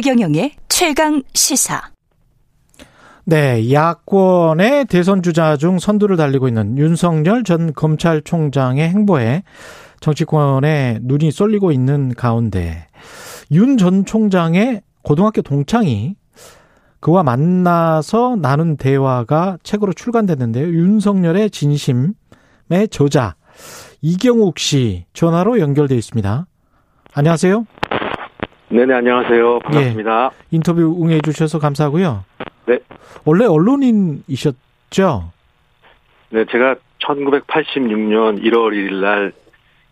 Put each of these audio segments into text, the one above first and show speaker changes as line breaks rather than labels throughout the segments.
최경영의 최강 시사.
네, 야권의 대선 주자 중 선두를 달리고 있는 윤석열 전 검찰총장의 행보에 정치권에 눈이 쏠리고 있는 가운데 윤 전 총장의 고등학교 동창이 그와 만나서 나눈 대화가 책으로 출간됐는데요. 윤석열의 진심의 저자 이경욱 씨 전화로 연결돼 있습니다. 안녕하세요.
네네, 안녕하세요. 반갑습니다.
예, 인터뷰 응해 주셔서 감사하고요.
네.
원래 언론인이셨죠?
네, 제가 1986년 1월 1일 날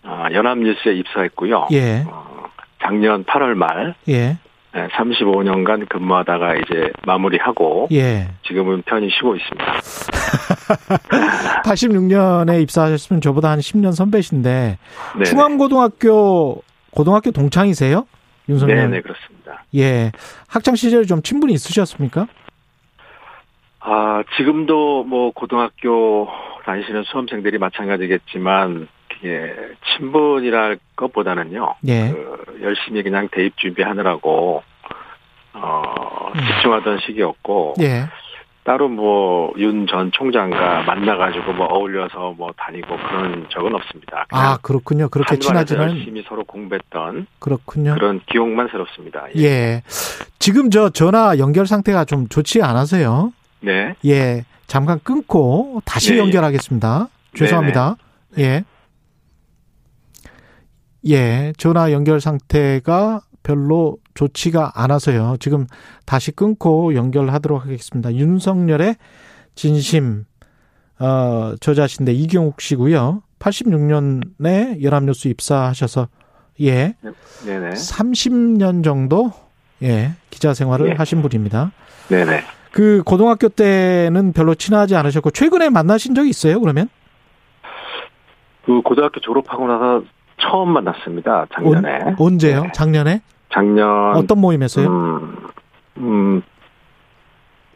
아, 연합뉴스에 입사했고요.
예.
어, 작년 8월 말
예.
35년간 근무하다가 이제 마무리하고
예.
지금은 편히 쉬고 있습니다.
86년에 입사하셨으면 저보다 한 10년 선배신데
네.
충암고등학교 고등학교 동창이세요? 윤석열.
네, 네, 그렇습니다.
예. 학창 시절에 좀 친분이 있으셨습니까?
아, 지금도 뭐 고등학교 다니시는 수험생들이 마찬가지겠지만 그게 친분이랄 것보다는요.
예.
그 열심히 그냥 대입 준비하느라고 어,
음.
집중하던 시기였고
예.
따로 뭐 윤 전 총장과 만나가지고 뭐 어울려서 뭐 다니고 그런 적은 없습니다.
아, 그렇군요. 그렇게 친하지는
열심히 서로 공부했던
그렇군요.
그런 기억만 새롭습니다. 예.
예. 지금 저 전화 연결 상태가 좀 좋지 않아서요.
네.
예. 잠깐 끊고 다시
예, 예.
연결하겠습니다. 죄송합니다. 예. 예. 전화 연결 상태가 별로 좋지가 않아서요. 지금 다시 끊고 연결하도록 하겠습니다. 윤석열의 진심, 어, 저자신데 이경욱 씨고요. 86년에 연합뉴스 입사하셔서, 예.
네네.
30년 정도, 예, 기자 생활을
예.
하신 분입니다.
네네.
그 고등학교 때는 별로 친하지 않으셨고 최근에 만나신 적이 있어요? 그러면
그 고등학교 졸업하고 나서 처음 만났습니다. 작년에.
언, 언제요?
네.
작년에
작년
어떤 모임에서요?
음, 음,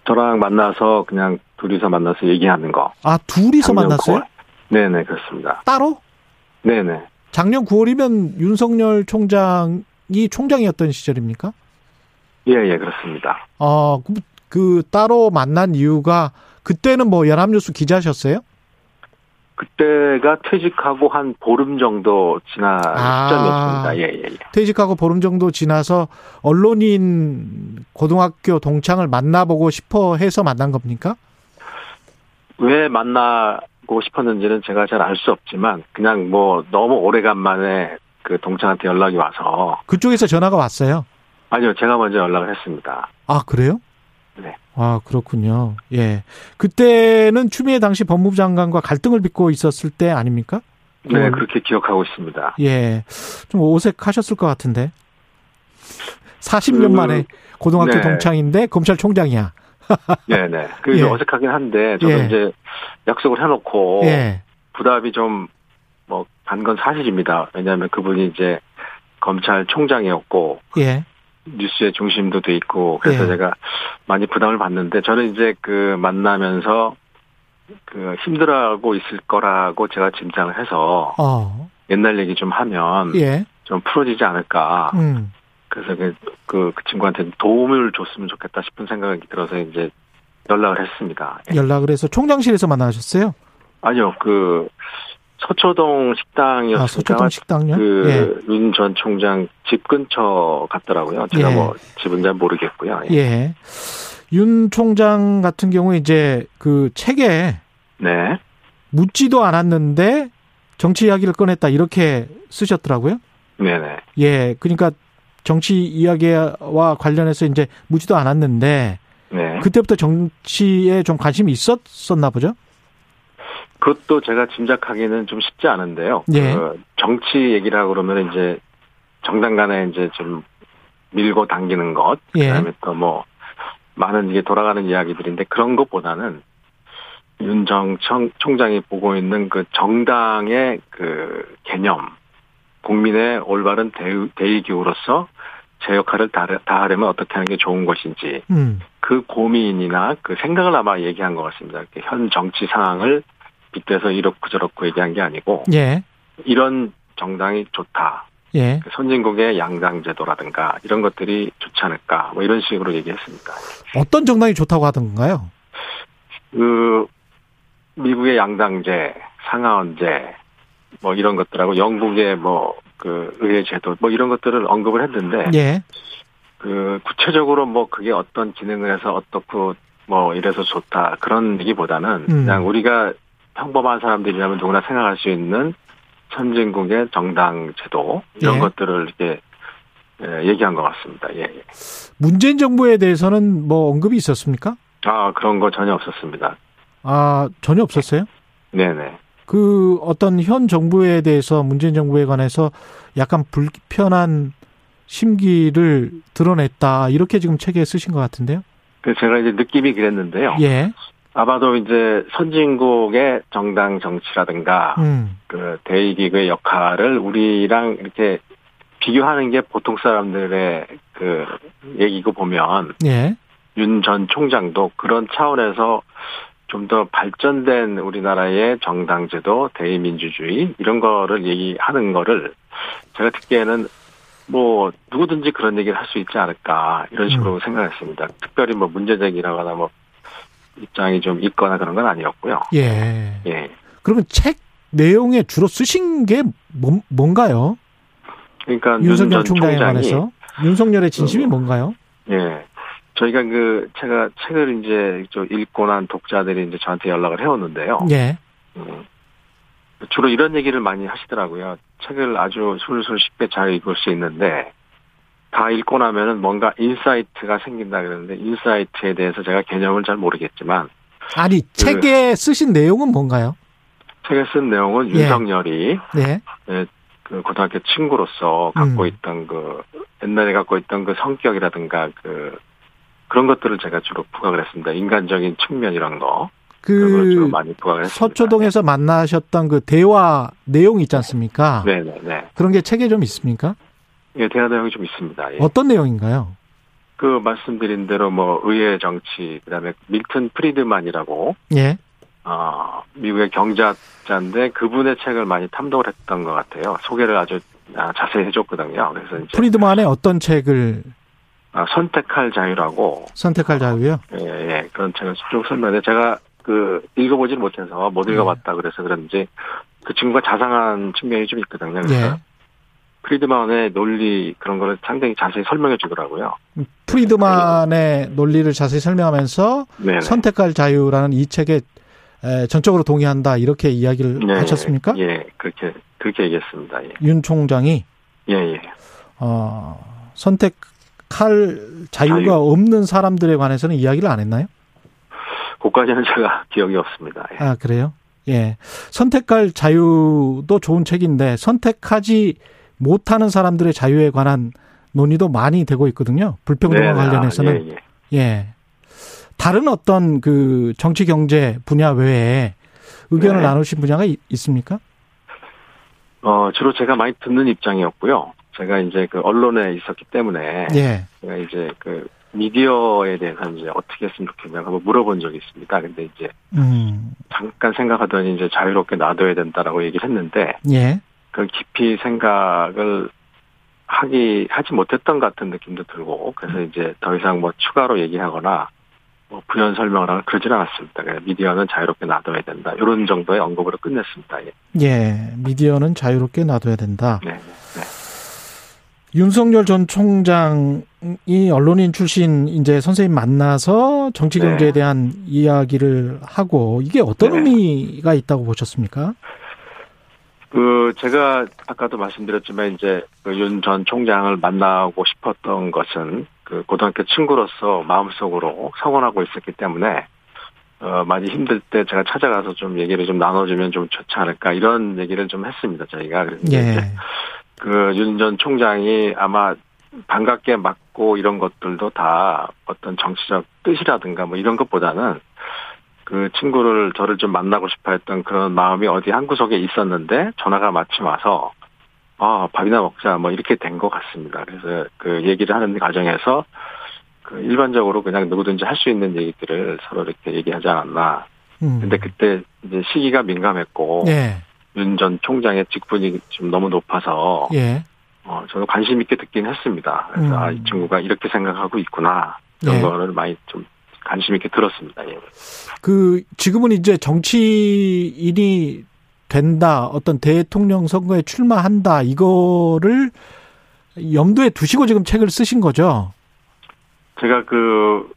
저랑 만나서 그냥 둘이서 만나서 얘기하는 거.
아 둘이서 만났어요?
9월. 네네 그렇습니다.
따로?
네네.
작년 9월이면 윤석열 총장이 총장이었던 시절입니까?
예예 그렇습니다.
아, 그, 그 따로 만난 이유가 그때는 뭐 연합뉴스 기자셨어요?
그때가 퇴직하고 한 보름 정도 지난
아.
시점이었습니다. 예 예 예.
퇴직하고 보름 정도 지나서 언론인 고등학교 동창을 만나보고 싶어 해서 만난 겁니까?
왜 만나고 싶었는지는 제가 잘 알 수 없지만 그냥 뭐 너무 오래간만에 그 동창한테 연락이 와서
그쪽에서 전화가 왔어요.
아니요 제가 먼저 연락을 했습니다.
아, 그래요?
네.
아, 그렇군요. 예. 그때는 추미애 당시 법무부 장관과 갈등을 빚고 있었을 때 아닙니까?
네
음.
그렇게 기억하고 있습니다.
예. 좀 어색하셨을 것 같은데. 40년
그,
만에 고등학교
네.
동창인데 검찰총장이야.
네네. 그게
예.
어색하긴 한데 저도
예.
이제 약속을 해놓고
예.
부담이 좀 뭐 간 건 사실입니다. 왜냐하면 그분이 이제 검찰총장이었고
예.
뉴스의 중심도 돼 있고 그래서
예.
제가 많이 부담을 받는데 저는 이제 그 만나면서 그 힘들어하고 있을 거라고 제가 짐작을 해서
어.
옛날 얘기 좀 하면
예.
좀 풀어지지 않을까.
음.
그래서 그, 그, 그 친구한테 도움을 줬으면 좋겠다 싶은 생각이 들어서 이제 연락을 했습니다. 예.
연락을 해서 총장실에서 만나셨어요?
아니요, 그 서초동 식당이었으니까
아, 서초동 식당요? 예.
그윤전 총장 집 근처 같더라고요. 제가
예.
뭐 집은 잘 모르겠고요. 예.
예. 윤 총장 같은 경우에 이제 그 책에
네,
묻지도 않았는데 정치 이야기를 꺼냈다 이렇게 쓰셨더라고요.
네, 네.
예. 그러니까 정치 이야기와 관련해서 이제 묻지도 않았는데
네.
그때부터 정치에 좀 관심이 있었었나 보죠.
그것도 제가 짐작하기는 좀 쉽지 않은데요.
예.
그 정치 얘기라고 그러면 이제 정당 간에 이제 좀 밀고 당기는 것,
예.
그다음에 또 뭐 많은 이게 돌아가는 이야기들인데 그런 것보다는 윤정 총장이 보고 있는 그 정당의 그 개념, 국민의 올바른 대의, 대의기구로서 제 역할을 다, 다하려면 어떻게 하는 게 좋은 것인지
음.
그 고민이나 그 생각을 아마 얘기한 것 같습니다. 현 정치 상황을 빗대서 이렇고 저렇고 얘기한 게 아니고
예.
이런 정당이 좋다.
예.
그 선진국의 양당제도라든가 이런 것들이 좋지 않을까 뭐 이런 식으로 얘기했습니다.
어떤 정당이 좋다고 하던가요?
그 미국의 양당제, 상하원제 뭐 이런 것들하고 영국의 뭐 그 의회 제도 뭐 이런 것들을 언급을 했는데
예.
그 구체적으로 뭐 그게 어떤 기능을 해서 어떻고 뭐 이래서 좋다 그런 얘기보다는
음.
그냥 우리가 평범한 사람들이라면 누구나 생각할 수 있는 선진국의 정당 제도 이런
예.
것들을 이렇게 예, 얘기한 것 같습니다. 예. 예.
문재인 정부에 대해서는 뭐 언급이 있었습니까?
아 그런 거 전혀 없었습니다.
아, 전혀 없었어요?
네네.
그 어떤 현 정부에 대해서 문재인 정부에 관해서 약간 불편한 심기를 드러냈다. 이렇게 지금 책에 쓰신 것 같은데요.
그래서 제가 이제 느낌이 그랬는데요.
예.
아마도 이제 선진국의 정당 정치라든가
음.
그 대의기구의 역할을 우리랑 이렇게 비교하는 게 보통 사람들의 그 얘기고 보면
예.
윤전 총장도 그런 차원에서 좀 더 발전된 우리나라의 정당제도, 대의민주주의 이런 거를 얘기하는 거를 제가 듣기에는 뭐 누구든지 그런 얘기를 할 수 있지 않을까 이런 식으로 생각했습니다. 특별히 뭐 문제제기라거나 뭐 입장이 좀 있거나 그런 건 아니었고요.
예.
예.
그러면 책 내용에 주로 쓰신 게 뭐, 뭔가요?
그러니까 윤
윤석열
전
총장에 관해서 윤석열의 진심이
어.
뭔가요?
예. 저희가 그 제가 책을 이제 좀 읽고 난 독자들이 이제 저한테 연락을 해오는데요.
예.
음. 주로 이런 얘기를 많이 하시더라고요. 책을 아주 술술 쉽게 잘 읽을 수 있는데 다 읽고 나면은 뭔가 insight가 생긴다 그러는데 insight에 대해서 제가 개념을 잘 모르겠지만
아니 책에 쓰신 내용은 뭔가요?
책에 쓴 내용은
예.
윤석열이
네.
그 고등학교 친구로서 갖고
음.
있던 그 옛날에 갖고 있던 그 성격이라든가 그 그런 것들을 제가 주로 부각을 했습니다. 인간적인 측면 이런 거그 많이 부각을 했습니다.
서초동에서 만나셨던 그 대화 내용 있지 않습니까?
네네네.
그런 게 책에 좀 있습니까?
예, 대화 내용이 좀 있습니다. 예.
어떤 내용인가요?
그 말씀드린 대로 뭐 의회 정치 그다음에 밀튼 프리드만이라고
예.
어, 미국의 경제학자인데 그분의 책을 많이 탐독을 했던 것 같아요. 소개를 아주 아, 자세히 해줬거든요. 그래서 이제
프리드만의 어떤 책을
아, 선택할 자유라고
선택할 자유요?
예, 예, 그런 책을 쭉 설명해. 제가 그 읽어보질 못해서 못
네.
읽어봤다 그래서 그런지 그 친구가 자상한 측면이 좀 있거든요. 그래서
예.
프리드만의 논리 그런 거를 상당히 자세히 설명해 주더라고요.
프리드만의 논리를 자세히 설명하면서
네.
선택할 자유라는 이 책에 에, 전적으로 동의한다 이렇게 이야기를 하셨습니까?
예, 그렇게 그렇게 얘기했습니다. 예,
윤 총장이
예. 예.
어, 선택할 자유가
자유.
없는 사람들에 관해서는 이야기를 안 했나요?
그까지는 제가 기억이 없습니다. 예.
아 그래요? 예, 선택할 자유도 좋은 책인데 선택하지 못하는 사람들의 자유에 관한 논의도 많이 되고 있거든요. 불평등과
네,
관련해서는
아, 예, 예.
예. 다른 어떤 그 정치 경제 분야 외에 의견을
네.
나누신 분야가 있- 있습니까?
어, 주로 제가 많이 듣는 입장이었고요. 제가 이제 그 언론에 있었기 때문에
예.
제가 이제 그 미디어에 대해서 이제 어떻게 했으면 좋겠냐 한번 물어본 적이 있습니다. 근데 이제
음.
잠깐 생각하더니 이제 자유롭게 놔둬야 된다라고 얘기를 했는데
예.
그 깊이 생각을 하기 하지 못했던 것 같은 느낌도 들고 그래서 이제 더 이상 뭐 추가로 얘기하거나 뭐 부연 설명을 하거나 그러진 않았습니다. 그냥 미디어는 자유롭게 놔둬야 된다. 이런 정도의 언급으로 끝냈습니다. 예.
예. 미디어는 자유롭게 놔둬야 된다.
네. 네.
윤석열 전 총장이 언론인 출신 이제 선생님 만나서 정치
네.
경제에 대한 이야기를 하고 이게 어떤
네.
의미가 있다고 보셨습니까?
그 제가 아까도 말씀드렸지만 이제 그 윤 전 총장을 만나고 싶었던 것은 그 고등학교 친구로서 마음속으로 성원하고 있었기 때문에 어 많이 힘들 때 제가 찾아가서 좀 얘기를 좀 나눠주면 좀 좋지 않을까 이런 얘기를 좀 했습니다 저희가
예.
그윤 전 총장이 아마 반갑게 맞고 이런 것들도 다 어떤 정치적 뜻이라든가 뭐 이런 것보다는 그 친구를 저를 좀 만나고 싶어 했던 그런 마음이 어디 한 구석에 있었는데 전화가 마침 와서 아 밥이나 먹자 뭐 이렇게 된 것 같습니다. 그래서 그 얘기를 하는 과정에서 그 일반적으로 그냥 누구든지 할 수 있는 얘기들을 서로 이렇게 얘기하지 않았나.
음.
근데 그때 이제 시기가 민감했고
예.
윤전 총장의 직분이 좀 너무 높아서
예.
어, 저도 관심 있게 듣긴 했습니다. 그래서
음.
아, 이 친구가 이렇게 생각하고 있구나. 이런
예.
거를 많이 좀 관심 있게 들었습니다. 예.
그 지금은 이제 정치인이 된다, 어떤 대통령 선거에 출마한다 이거를 염두에 두시고 지금 책을 쓰신 거죠.
제가 그,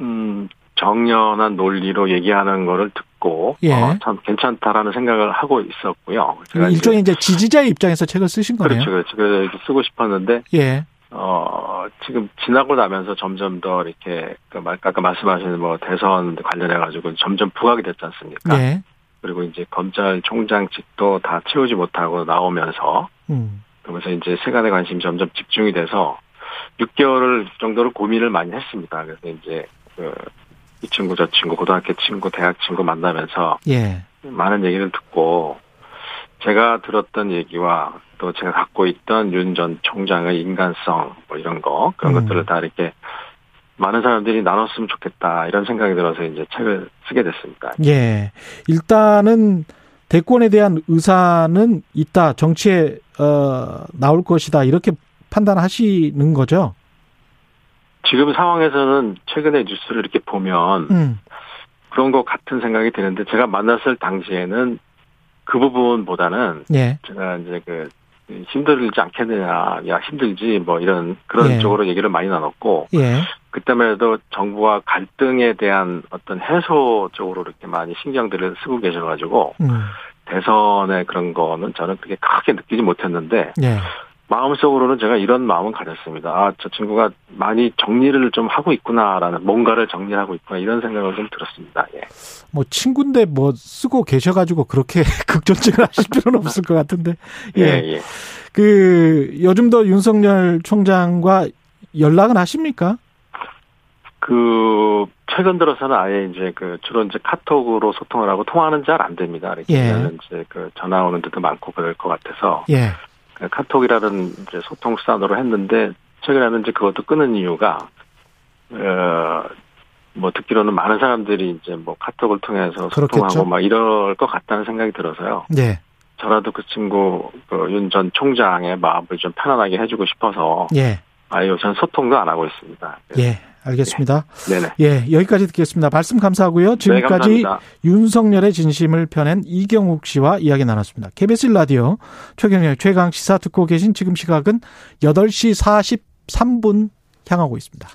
음, 정연한 논리로 얘기하는 거를 듣고,
예.
어, 참 괜찮다라는 생각을 하고 있었고요. 제가
일종의 이제 지지자의 입장에서 책을 쓰신 거네요.
그렇죠, 그렇죠. 그래서 쓰고 싶었는데,
예,
어, 지금 지나고 나면서 점점 더 이렇게, 그 말- 아까 말씀하신 뭐 대선 관련해 가지고 점점 부각이 됐지 않습니까?
예,
그리고 이제 검찰총장직도 다 채우지 못하고 나오면서,
음,
그러면서 이제 세간의 관심이 점점 집중이 돼서 6개월 정도를 고민을 많이 했습니다. 그래서 이제 그, 이 친구 저 친구 고등학교 친구 대학 친구 만나면서
예,
많은 얘기를 듣고 제가 들었던 얘기와 또 제가 갖고 있던 윤 전 총장의 인간성 뭐 이런 거 그런
음.
것들을 다 이렇게 많은 사람들이 나눴으면 좋겠다 이런 생각이 들어서 이제 책을 쓰게 됐습니다.
예. 일단은 대권에 대한 의사는 있다. 정치에 어 나올 것이다. 이렇게 판단하시는 거죠.
지금 상황에서는 최근의 뉴스를 이렇게 보면
음,
그런 것 같은 생각이 드는데 제가 만났을 당시에는 그 부분보다는
예,
제가 이제 그 힘들지 않겠느냐, 야 힘들지 뭐 이런 그런
예.
쪽으로 얘기를 많이 나눴고
예,
그때만 해도 정부와 갈등에 대한 어떤 해소 쪽으로 이렇게 많이 신경들을 쓰고 계셔가지고
음,
대선의 그런 거는 저는 그렇게 크게 느끼지 못했는데
예,
마음속으로는 제가 이런 마음은 가졌습니다. 아, 저 친구가 많이 정리를 좀 하고 있구나라는 뭔가를 정리하고 있구나 이런 생각을 좀 들었습니다. 예.
뭐 친구인데 뭐 쓰고 계셔가지고 그렇게 극존증을 하실 필요는 없을 것 같은데.
예,
예,
예.
그 요즘도 윤석열 총장과 연락은 하십니까?
그 최근 들어서는 아예 이제 그 주로 이제 카톡으로 소통을 하고 통화는 잘 안 됩니다. 이렇게
예.
이제 그 전화 오는 데도 많고 그럴 것 같아서
예,
그 카톡이라는 이제 소통 수단으로 했는데 최근에는 이제 그것도 끊은 이유가 어 뭐 듣기로는 많은 사람들이 이제 뭐 카톡을 통해서 소통하고
그렇겠죠.
막 이럴 것 같다는 생각이 들어서요.
예,
저라도 그 친구 그 윤 전 총장의 마음을 좀 편안하게 해주고 싶어서
예,
아예 우선 소통도 안 하고 있습니다.
예, 알겠습니다.
네네.
예, 여기까지 듣겠습니다. 말씀 감사하고요.
네,
지금까지
감사합니다.
윤석열의 진심을 펴낸 이경욱 씨와 이야기 나눴습니다. KBS 라디오 최경열 최강 시사 듣고 계신 지금 시각은 8시 43분 향하고 있습니다.